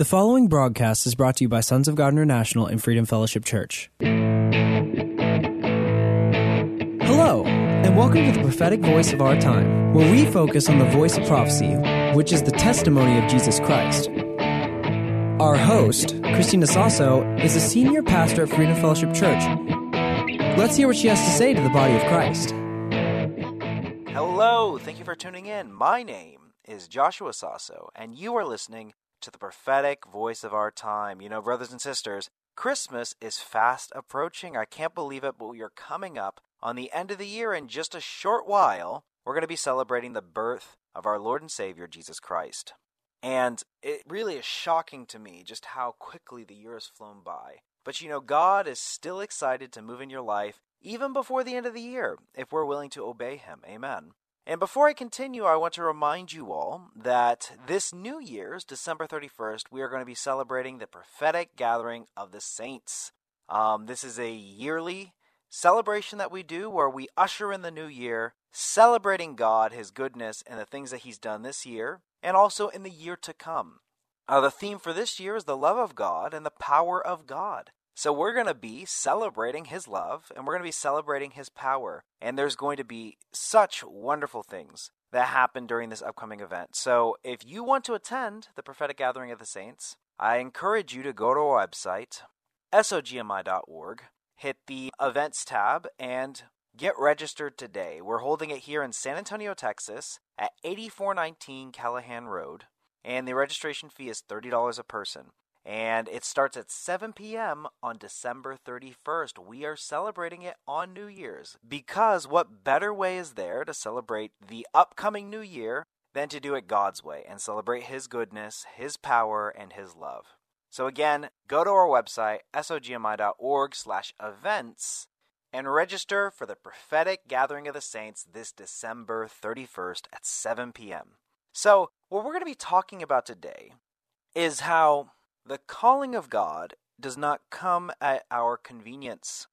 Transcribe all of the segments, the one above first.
The following broadcast is brought to you by Sons of God International and Freedom Fellowship Church. Hello, and welcome to the prophetic voice of our time, where we focus on the voice of prophecy, which is the testimony of Jesus Christ. Our host, Christina Sasso, is a senior pastor at Freedom Fellowship Church. Let's hear what she has to say to the body of Christ. Hello, thank you for tuning in. My name is Joshua Sasso, and you are listening to the prophetic voice of our time. You know, brothers and sisters, Christmas is fast approaching. I can't believe it, but we are coming up on the end of the year in just a short while. We're going to be celebrating the birth of our Lord and Savior, Jesus Christ. And it really is shocking to me just how quickly the year has flown by. But you know, God is still excited to move in your life even before the end of the year if we're willing to obey Him. Amen. And before I continue, I want to remind you all that this New Year's, December 31st, we are going to be celebrating the prophetic gathering of the saints. Um, this is a yearly celebration that we do where we usher in the new year, celebrating God, His goodness, and the things that He's done this year, and also in the year to come. Uh, the theme for this year is the love of God and the power of God. So we're going to be celebrating his love and we're going to be celebrating his power. And there's going to be such wonderful things that happen during this upcoming event. So if you want to attend the prophetic gathering of the saints, I encourage you to go to our website, sogmi.org, hit the events tab, and get registered today. We're holding it here in San Antonio, Texas at 8419 Callaghan Road, and the registration fee is $30 a person and it starts at 7 p.m. on December 31st. We are celebrating it on New Year's because what better way is there to celebrate the upcoming new year than to do it God's way and celebrate His goodness, His power, and His love? So again, go to our website sogmi.org/events and register for the prophetic gathering of the saints this December 31st at 7 p.m. So, what we're going to be talking about today is how the calling of God does not come at our convenience.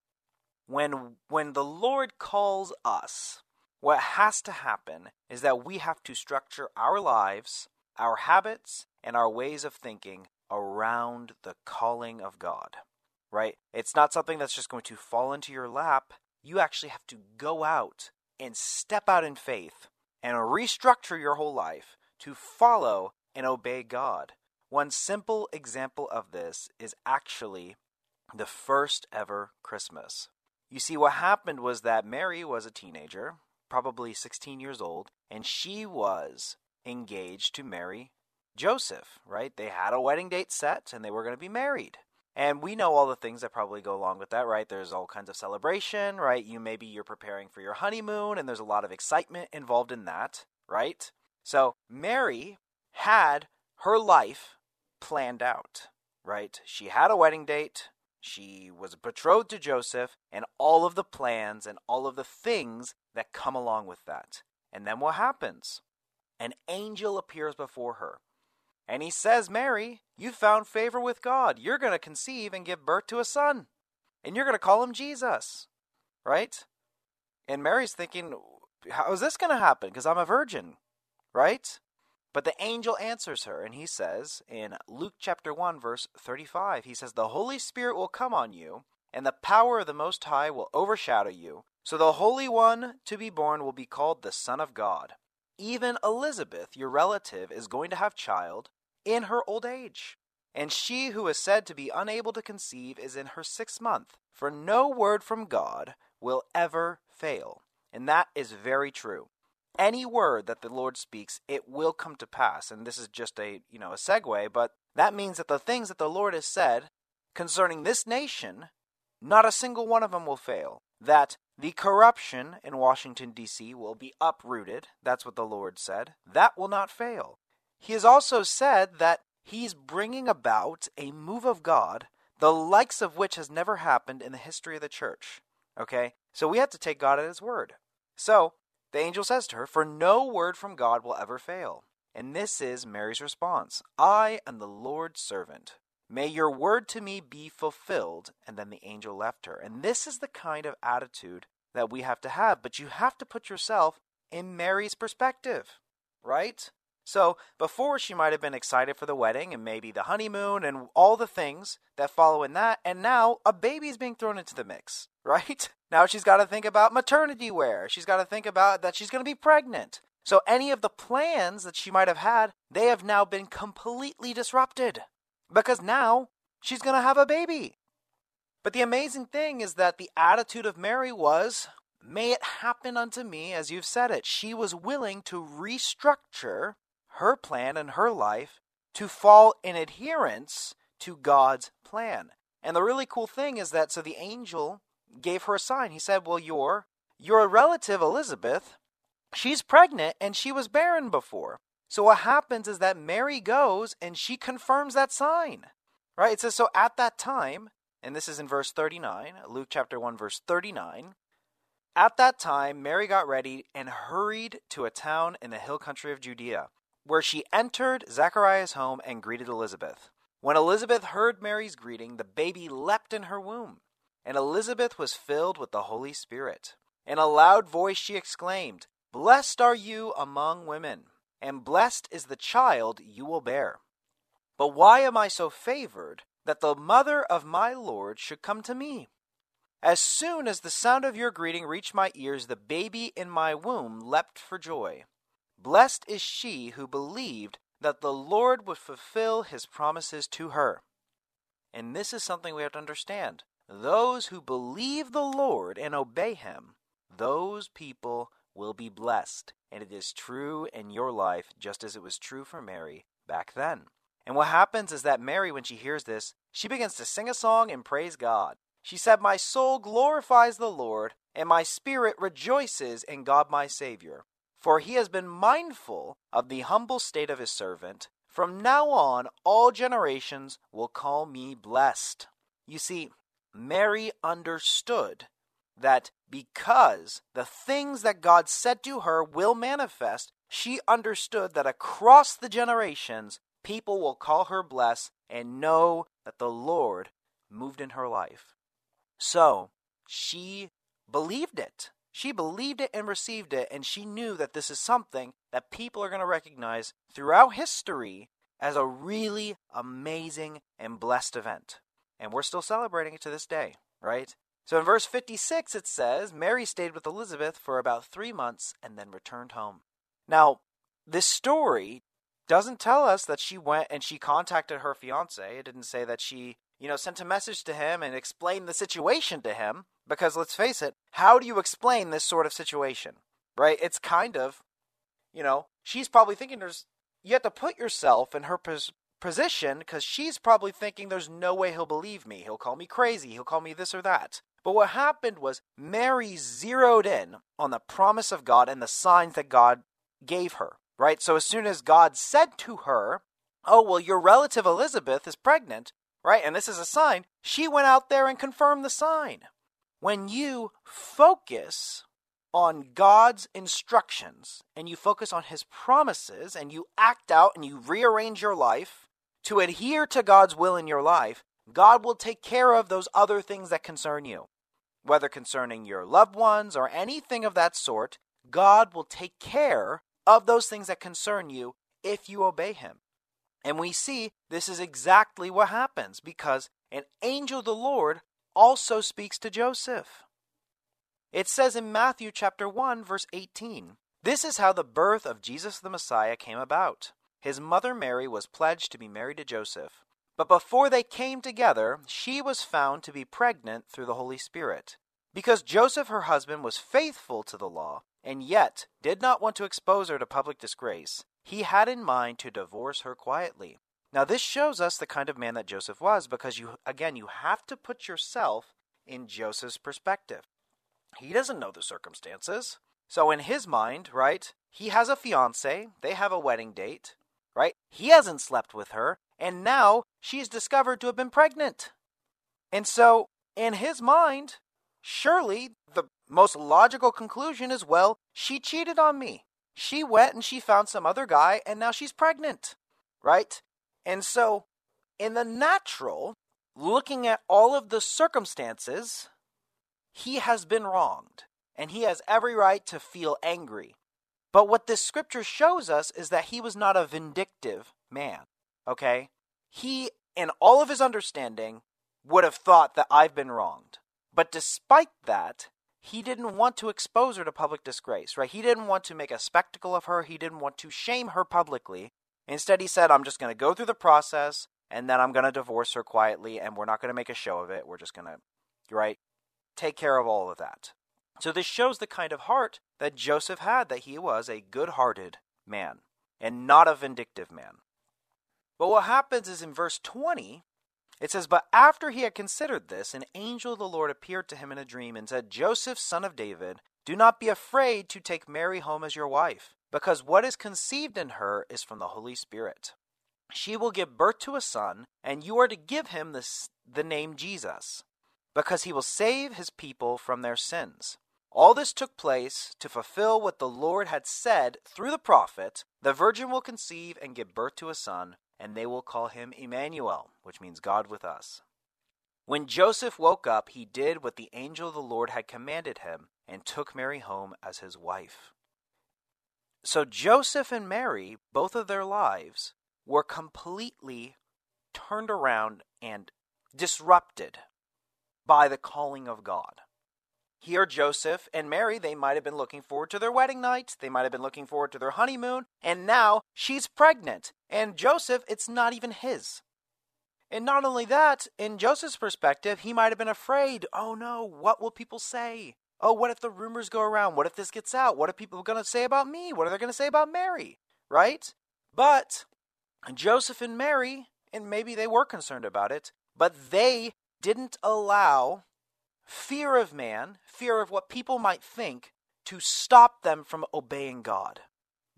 When, when the Lord calls us, what has to happen is that we have to structure our lives, our habits, and our ways of thinking around the calling of God. Right? It's not something that's just going to fall into your lap. You actually have to go out and step out in faith and restructure your whole life to follow and obey God. One simple example of this is actually the first ever Christmas. You see, what happened was that Mary was a teenager, probably 16 years old, and she was engaged to marry Joseph, right? They had a wedding date set and they were going to be married. And we know all the things that probably go along with that, right? There's all kinds of celebration, right? You maybe you're preparing for your honeymoon and there's a lot of excitement involved in that, right? So, Mary had her life planned out, right? She had a wedding date, she was betrothed to Joseph, and all of the plans and all of the things that come along with that. And then what happens? An angel appears before her. And he says, Mary, you found favor with God. You're going to conceive and give birth to a son. And you're going to call him Jesus. Right? And Mary's thinking, how is this going to happen? Because I'm a virgin. Right? But the angel answers her, and he says in Luke chapter 1, verse 35, he says, The Holy Spirit will come on you, and the power of the Most High will overshadow you. So the Holy One to be born will be called the Son of God. Even Elizabeth, your relative, is going to have child in her old age. And she who is said to be unable to conceive is in her sixth month. For no word from God will ever fail. And that is very true any word that the Lord speaks, it will come to pass. And this is just a, you know, a segue, but that means that the things that the Lord has said concerning this nation, not a single one of them will fail. That the corruption in Washington, D.C. will be uprooted. That's what the Lord said. That will not fail. He has also said that he's bringing about a move of God, the likes of which has never happened in the history of the church. Okay? So we have to take God at his word. So the angel says to her, For no word from God will ever fail. And this is Mary's response I am the Lord's servant. May your word to me be fulfilled. And then the angel left her. And this is the kind of attitude that we have to have. But you have to put yourself in Mary's perspective, right? So before she might have been excited for the wedding and maybe the honeymoon and all the things that follow in that, and now a baby is being thrown into the mix, right? Now she's got to think about maternity wear. She's got to think about that she's going to be pregnant. So any of the plans that she might have had, they have now been completely disrupted because now she's going to have a baby. But the amazing thing is that the attitude of Mary was, May it happen unto me as you've said it. She was willing to restructure her plan and her life to fall in adherence to God's plan. And the really cool thing is that so the angel gave her a sign. He said, Well, your your relative Elizabeth, she's pregnant and she was barren before. So what happens is that Mary goes and she confirms that sign. Right? It says so at that time, and this is in verse 39, Luke chapter 1 verse 39, at that time Mary got ready and hurried to a town in the hill country of Judea where she entered Zachariah's home and greeted Elizabeth. When Elizabeth heard Mary's greeting, the baby leapt in her womb, and Elizabeth was filled with the Holy Spirit. In a loud voice she exclaimed, Blessed are you among women, and blessed is the child you will bear. But why am I so favored that the mother of my Lord should come to me? As soon as the sound of your greeting reached my ears, the baby in my womb leapt for joy. Blessed is she who believed that the Lord would fulfill his promises to her. And this is something we have to understand. Those who believe the Lord and obey him, those people will be blessed. And it is true in your life, just as it was true for Mary back then. And what happens is that Mary, when she hears this, she begins to sing a song and praise God. She said, My soul glorifies the Lord, and my spirit rejoices in God my Savior for he has been mindful of the humble state of his servant. From now on, all generations will call me blessed. You see, Mary understood that because the things that God said to her will manifest, she understood that across the generations, people will call her blessed and know that the Lord moved in her life. So she believed it. She believed it and received it, and she knew that this is something that people are going to recognize throughout history as a really amazing and blessed event. And we're still celebrating it to this day, right? So in verse 56, it says Mary stayed with Elizabeth for about three months and then returned home. Now, this story doesn't tell us that she went and she contacted her fiance. It didn't say that she, you know, sent a message to him and explained the situation to him. Because let's face it, how do you explain this sort of situation? Right? It's kind of, you know, she's probably thinking there's, you have to put yourself in her pos- position because she's probably thinking there's no way he'll believe me. He'll call me crazy. He'll call me this or that. But what happened was Mary zeroed in on the promise of God and the signs that God gave her, right? So as soon as God said to her, Oh, well, your relative Elizabeth is pregnant, right? And this is a sign, she went out there and confirmed the sign. When you focus on God's instructions and you focus on His promises and you act out and you rearrange your life to adhere to God's will in your life, God will take care of those other things that concern you. Whether concerning your loved ones or anything of that sort, God will take care of those things that concern you if you obey Him. And we see this is exactly what happens because an angel of the Lord also speaks to Joseph. It says in Matthew chapter 1 verse 18, this is how the birth of Jesus the Messiah came about. His mother Mary was pledged to be married to Joseph, but before they came together, she was found to be pregnant through the Holy Spirit. Because Joseph her husband was faithful to the law and yet did not want to expose her to public disgrace, he had in mind to divorce her quietly. Now, this shows us the kind of man that Joseph was because you, again, you have to put yourself in Joseph's perspective. He doesn't know the circumstances. So, in his mind, right, he has a fiance, they have a wedding date, right? He hasn't slept with her, and now she's discovered to have been pregnant. And so, in his mind, surely the most logical conclusion is well, she cheated on me. She went and she found some other guy, and now she's pregnant, right? And so, in the natural, looking at all of the circumstances, he has been wronged, and he has every right to feel angry. But what this scripture shows us is that he was not a vindictive man, okay? He, in all of his understanding, would have thought that I've been wronged. But despite that, he didn't want to expose her to public disgrace, right? He didn't want to make a spectacle of her. He didn't want to shame her publicly. Instead, he said, I'm just going to go through the process and then I'm going to divorce her quietly and we're not going to make a show of it. We're just going to, right, take care of all of that. So this shows the kind of heart that Joseph had, that he was a good hearted man and not a vindictive man. But what happens is in verse 20, it says, But after he had considered this, an angel of the Lord appeared to him in a dream and said, Joseph, son of David, do not be afraid to take Mary home as your wife, because what is conceived in her is from the Holy Spirit. She will give birth to a son, and you are to give him the, the name Jesus, because he will save his people from their sins. All this took place to fulfill what the Lord had said through the prophet The virgin will conceive and give birth to a son, and they will call him Emmanuel, which means God with us. When Joseph woke up, he did what the angel of the Lord had commanded him and took Mary home as his wife. So Joseph and Mary, both of their lives, were completely turned around and disrupted by the calling of God. Here, Joseph and Mary, they might have been looking forward to their wedding night. They might have been looking forward to their honeymoon. And now she's pregnant. And Joseph, it's not even his. And not only that, in Joseph's perspective, he might have been afraid oh no, what will people say? Oh, what if the rumors go around? What if this gets out? What are people going to say about me? What are they going to say about Mary? Right? But Joseph and Mary, and maybe they were concerned about it, but they didn't allow fear of man, fear of what people might think, to stop them from obeying God.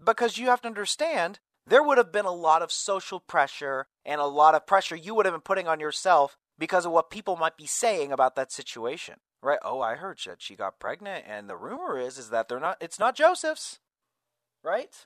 Because you have to understand, there would have been a lot of social pressure and a lot of pressure you would have been putting on yourself because of what people might be saying about that situation. Right? Oh, I heard that she got pregnant and the rumor is is that they're not it's not Joseph's. Right?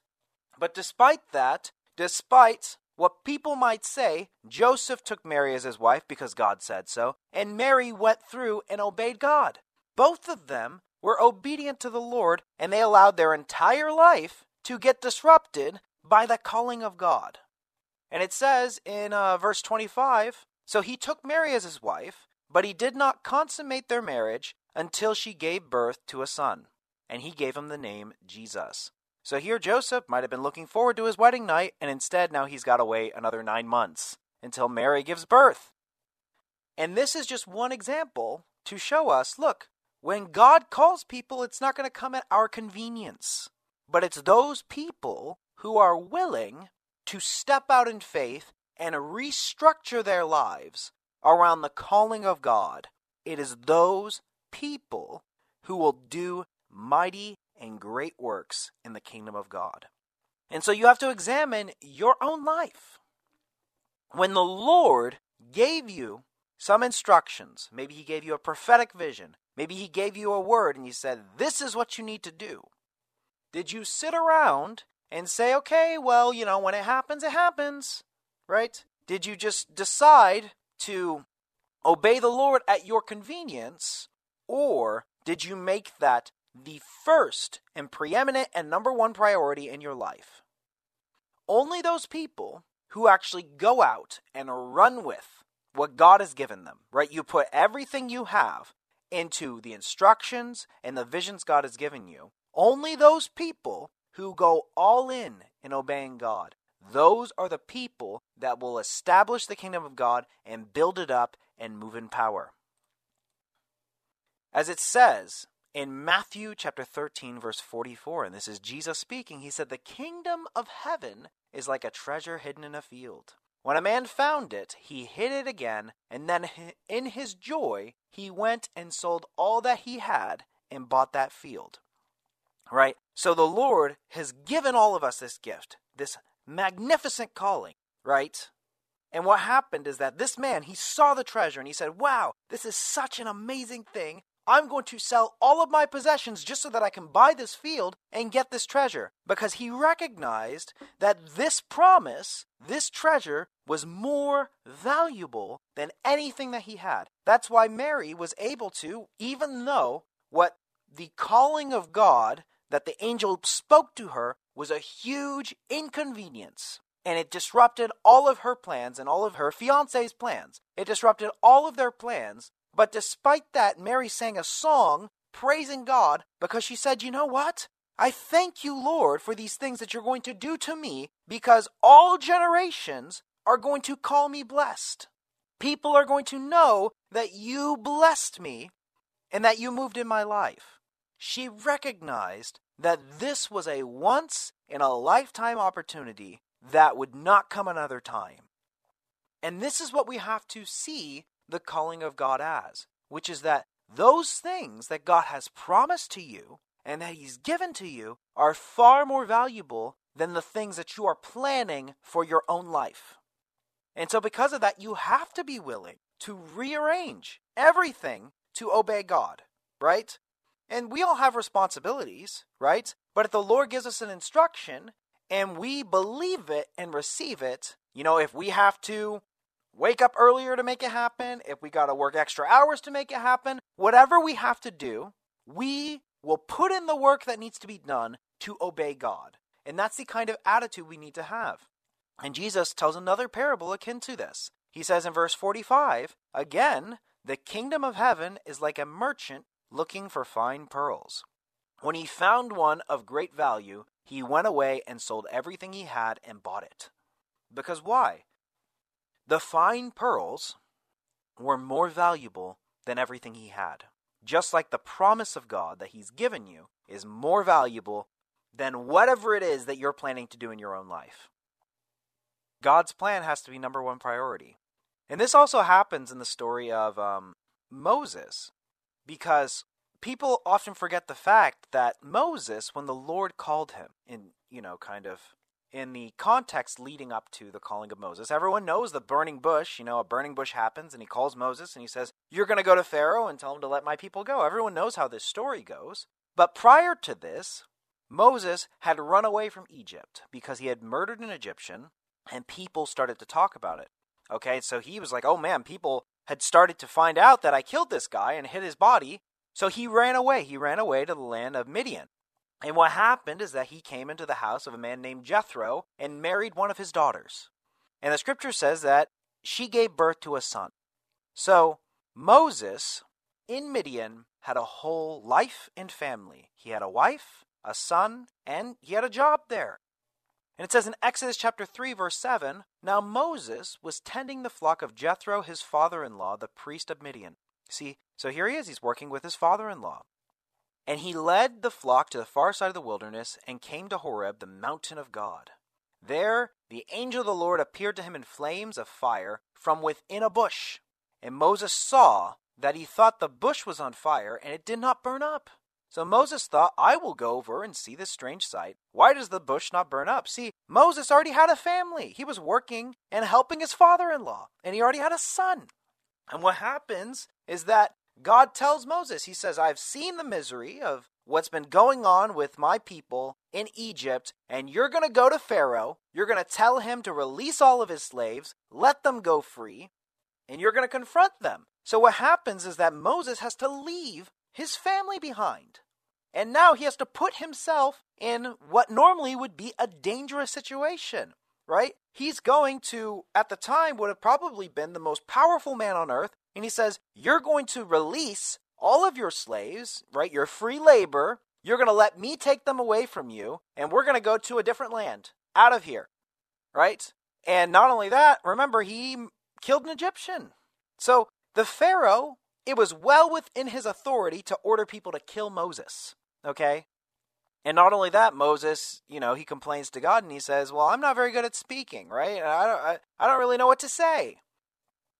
But despite that, despite what people might say, Joseph took Mary as his wife because God said so, and Mary went through and obeyed God. Both of them were obedient to the Lord, and they allowed their entire life to get disrupted by the calling of God. And it says in uh, verse 25 So he took Mary as his wife, but he did not consummate their marriage until she gave birth to a son, and he gave him the name Jesus. So here Joseph might have been looking forward to his wedding night, and instead now he's got to wait another nine months until Mary gives birth. And this is just one example to show us look, when God calls people, it's not going to come at our convenience, but it's those people who are willing to step out in faith and restructure their lives around the calling of God. It is those people who will do mighty and great works in the kingdom of God. And so you have to examine your own life. When the Lord gave you some instructions, maybe He gave you a prophetic vision, maybe He gave you a word and He said, This is what you need to do. Did you sit around and say, Okay, well, you know, when it happens, it happens, right? Did you just decide to obey the Lord at your convenience, or did you make that the first and preeminent and number one priority in your life. Only those people who actually go out and run with what God has given them, right? You put everything you have into the instructions and the visions God has given you. Only those people who go all in in obeying God, those are the people that will establish the kingdom of God and build it up and move in power. As it says in Matthew chapter 13, verse 44, and this is Jesus speaking, he said, The kingdom of heaven is like a treasure hidden in a field. When a man found it, he hid it again, and then in his joy, he went and sold all that he had and bought that field. Right? So the Lord has given all of us this gift, this magnificent calling, right? And what happened is that this man, he saw the treasure and he said, Wow, this is such an amazing thing. I'm going to sell all of my possessions just so that I can buy this field and get this treasure. Because he recognized that this promise, this treasure, was more valuable than anything that he had. That's why Mary was able to, even though what the calling of God that the angel spoke to her was a huge inconvenience. And it disrupted all of her plans and all of her fiance's plans. It disrupted all of their plans but despite that, Mary sang a song praising God because she said, You know what? I thank you, Lord, for these things that you're going to do to me because all generations are going to call me blessed. People are going to know that you blessed me and that you moved in my life. She recognized that this was a once in a lifetime opportunity that would not come another time. And this is what we have to see the calling of God as, which is that those things that God has promised to you and that He's given to you are far more valuable than the things that you are planning for your own life. And so, because of that, you have to be willing to rearrange everything to obey God, right? And we all have responsibilities, right? But if the Lord gives us an instruction and we believe it and receive it, you know, if we have to wake up earlier to make it happen, if we got to work extra hours to make it happen, whatever we have to do, we will put in the work that needs to be done to obey God. And that's the kind of attitude we need to have. And Jesus tells another parable akin to this. He says in verse 45, again, the kingdom of heaven is like a merchant looking for fine pearls. When he found one of great value, he went away and sold everything he had and bought it. Because why? The fine pearls were more valuable than everything he had. Just like the promise of God that he's given you is more valuable than whatever it is that you're planning to do in your own life. God's plan has to be number one priority. And this also happens in the story of um, Moses, because people often forget the fact that Moses, when the Lord called him in, you know, kind of in the context leading up to the calling of Moses. Everyone knows the burning bush. You know, a burning bush happens, and he calls Moses and he says, You're going to go to Pharaoh and tell him to let my people go. Everyone knows how this story goes. But prior to this, Moses had run away from Egypt because he had murdered an Egyptian, and people started to talk about it. Okay, so he was like, Oh man, people had started to find out that I killed this guy and hid his body. So he ran away. He ran away to the land of Midian. And what happened is that he came into the house of a man named Jethro and married one of his daughters. And the scripture says that she gave birth to a son. So Moses in Midian had a whole life and family. He had a wife, a son, and he had a job there. And it says in Exodus chapter 3, verse 7 Now Moses was tending the flock of Jethro, his father in law, the priest of Midian. See, so here he is, he's working with his father in law. And he led the flock to the far side of the wilderness and came to Horeb, the mountain of God. There the angel of the Lord appeared to him in flames of fire from within a bush. And Moses saw that he thought the bush was on fire and it did not burn up. So Moses thought, I will go over and see this strange sight. Why does the bush not burn up? See, Moses already had a family. He was working and helping his father in law, and he already had a son. And what happens is that God tells Moses, He says, I've seen the misery of what's been going on with my people in Egypt, and you're going to go to Pharaoh. You're going to tell him to release all of his slaves, let them go free, and you're going to confront them. So, what happens is that Moses has to leave his family behind. And now he has to put himself in what normally would be a dangerous situation, right? He's going to, at the time, would have probably been the most powerful man on earth. And he says, You're going to release all of your slaves, right? Your free labor. You're going to let me take them away from you, and we're going to go to a different land out of here, right? And not only that, remember, he killed an Egyptian. So the Pharaoh, it was well within his authority to order people to kill Moses, okay? And not only that, Moses, you know, he complains to God and he says, "Well, I'm not very good at speaking, right? I don't, I, I don't really know what to say."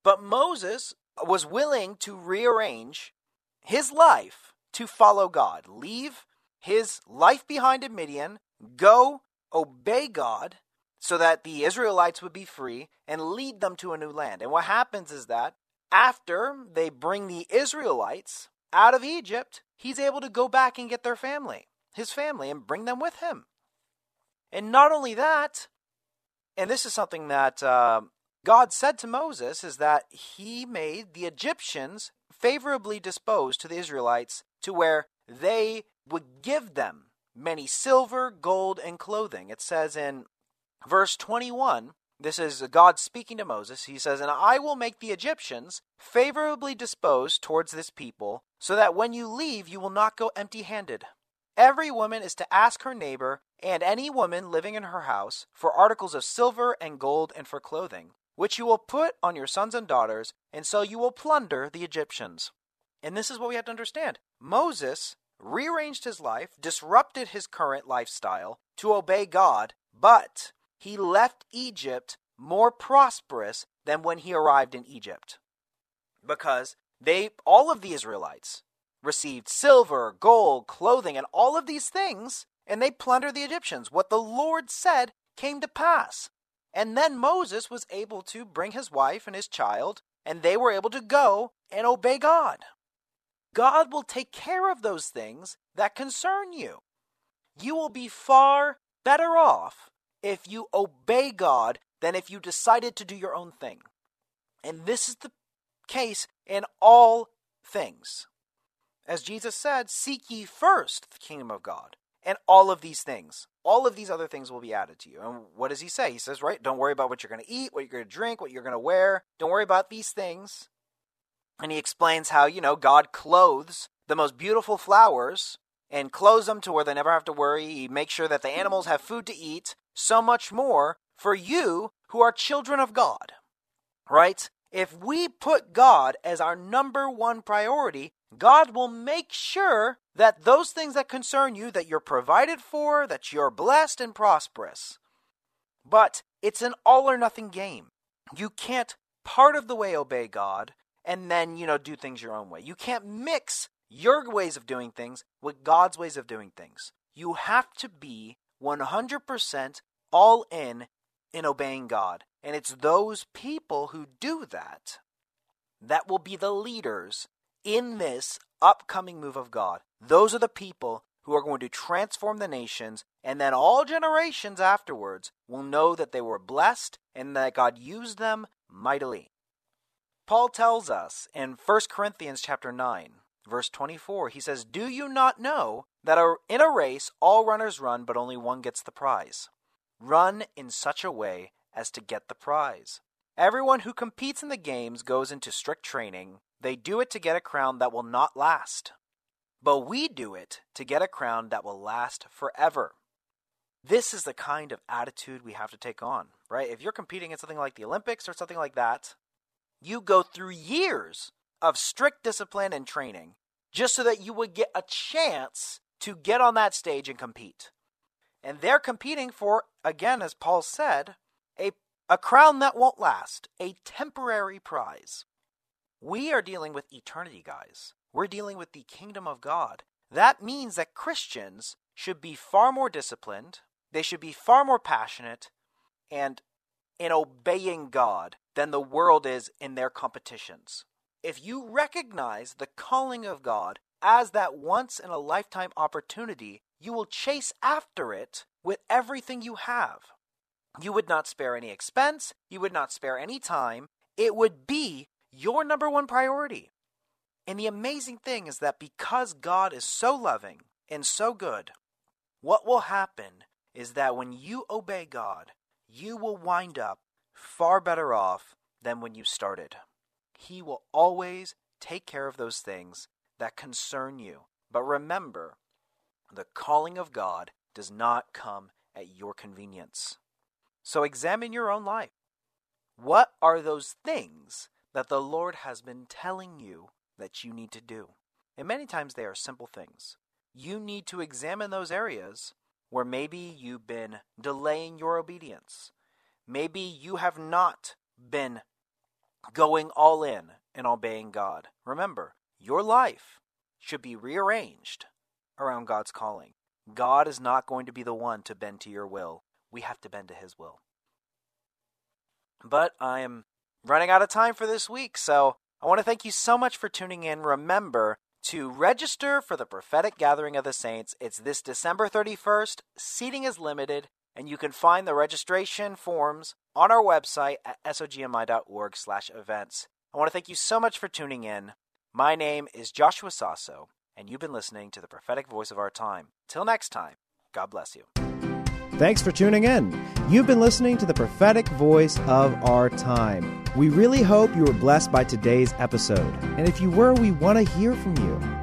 But Moses was willing to rearrange his life to follow God, leave his life behind in Midian, go obey God, so that the Israelites would be free and lead them to a new land. And what happens is that after they bring the Israelites out of Egypt, he's able to go back and get their family, his family, and bring them with him. And not only that, and this is something that uh, God said to Moses, is that he made the Egyptians favorably disposed to the Israelites to where they would give them many silver, gold, and clothing. It says in verse 21 this is God speaking to Moses. He says, And I will make the Egyptians favorably disposed towards this people, so that when you leave, you will not go empty handed. Every woman is to ask her neighbor and any woman living in her house for articles of silver and gold and for clothing, which you will put on your sons and daughters, and so you will plunder the Egyptians. And this is what we have to understand Moses rearranged his life, disrupted his current lifestyle to obey God, but he left Egypt more prosperous than when he arrived in Egypt. Because they, all of the Israelites, received silver, gold, clothing, and all of these things, and they plundered the Egyptians. What the Lord said came to pass. And then Moses was able to bring his wife and his child, and they were able to go and obey God. God will take care of those things that concern you. You will be far better off if you obey God than if you decided to do your own thing. And this is the case in all things. As Jesus said, Seek ye first the kingdom of God, and all of these things, all of these other things will be added to you. And what does he say? He says, right, don't worry about what you're going to eat, what you're going to drink, what you're going to wear. Don't worry about these things. And he explains how, you know, God clothes the most beautiful flowers and clothes them to where they never have to worry. He makes sure that the animals have food to eat so much more for you who are children of God. Right? If we put God as our number one priority, God will make sure that those things that concern you that you're provided for, that you're blessed and prosperous. But it's an all or nothing game. You can't part of the way obey God and then, you know, do things your own way. You can't mix your ways of doing things with God's ways of doing things. You have to be 100% all in in obeying God. And it's those people who do that that will be the leaders in this upcoming move of God. Those are the people who are going to transform the nations, and then all generations afterwards will know that they were blessed and that God used them mightily. Paul tells us in 1 Corinthians chapter 9, verse 24, he says, "Do you not know that in a race all runners run, but only one gets the prize. Run in such a way as to get the prize. Everyone who competes in the games goes into strict training. They do it to get a crown that will not last. But we do it to get a crown that will last forever. This is the kind of attitude we have to take on, right? If you're competing in something like the Olympics or something like that, you go through years of strict discipline and training just so that you would get a chance to get on that stage and compete. And they're competing for, again, as Paul said, a, a crown that won't last, a temporary prize. We are dealing with eternity, guys. We're dealing with the kingdom of God. That means that Christians should be far more disciplined, they should be far more passionate, and in obeying God than the world is in their competitions. If you recognize the calling of God as that once in a lifetime opportunity, you will chase after it with everything you have. You would not spare any expense, you would not spare any time. It would be your number one priority. And the amazing thing is that because God is so loving and so good, what will happen is that when you obey God, you will wind up far better off than when you started. He will always take care of those things that concern you. But remember, the calling of God does not come at your convenience. So examine your own life. What are those things that the Lord has been telling you that you need to do? And many times they are simple things. You need to examine those areas where maybe you've been delaying your obedience. Maybe you have not been going all in and obeying God. Remember, your life should be rearranged around God's calling. God is not going to be the one to bend to your will. We have to bend to His will. But I am running out of time for this week, so I want to thank you so much for tuning in. Remember to register for the prophetic gathering of the saints. It's this December 31st. Seating is limited, and you can find the registration forms on our website at sogmi.org/events. I want to thank you so much for tuning in. My name is Joshua Sasso, and you've been listening to the prophetic voice of our time. Till next time, God bless you. Thanks for tuning in. You've been listening to the prophetic voice of our time. We really hope you were blessed by today's episode. And if you were, we want to hear from you.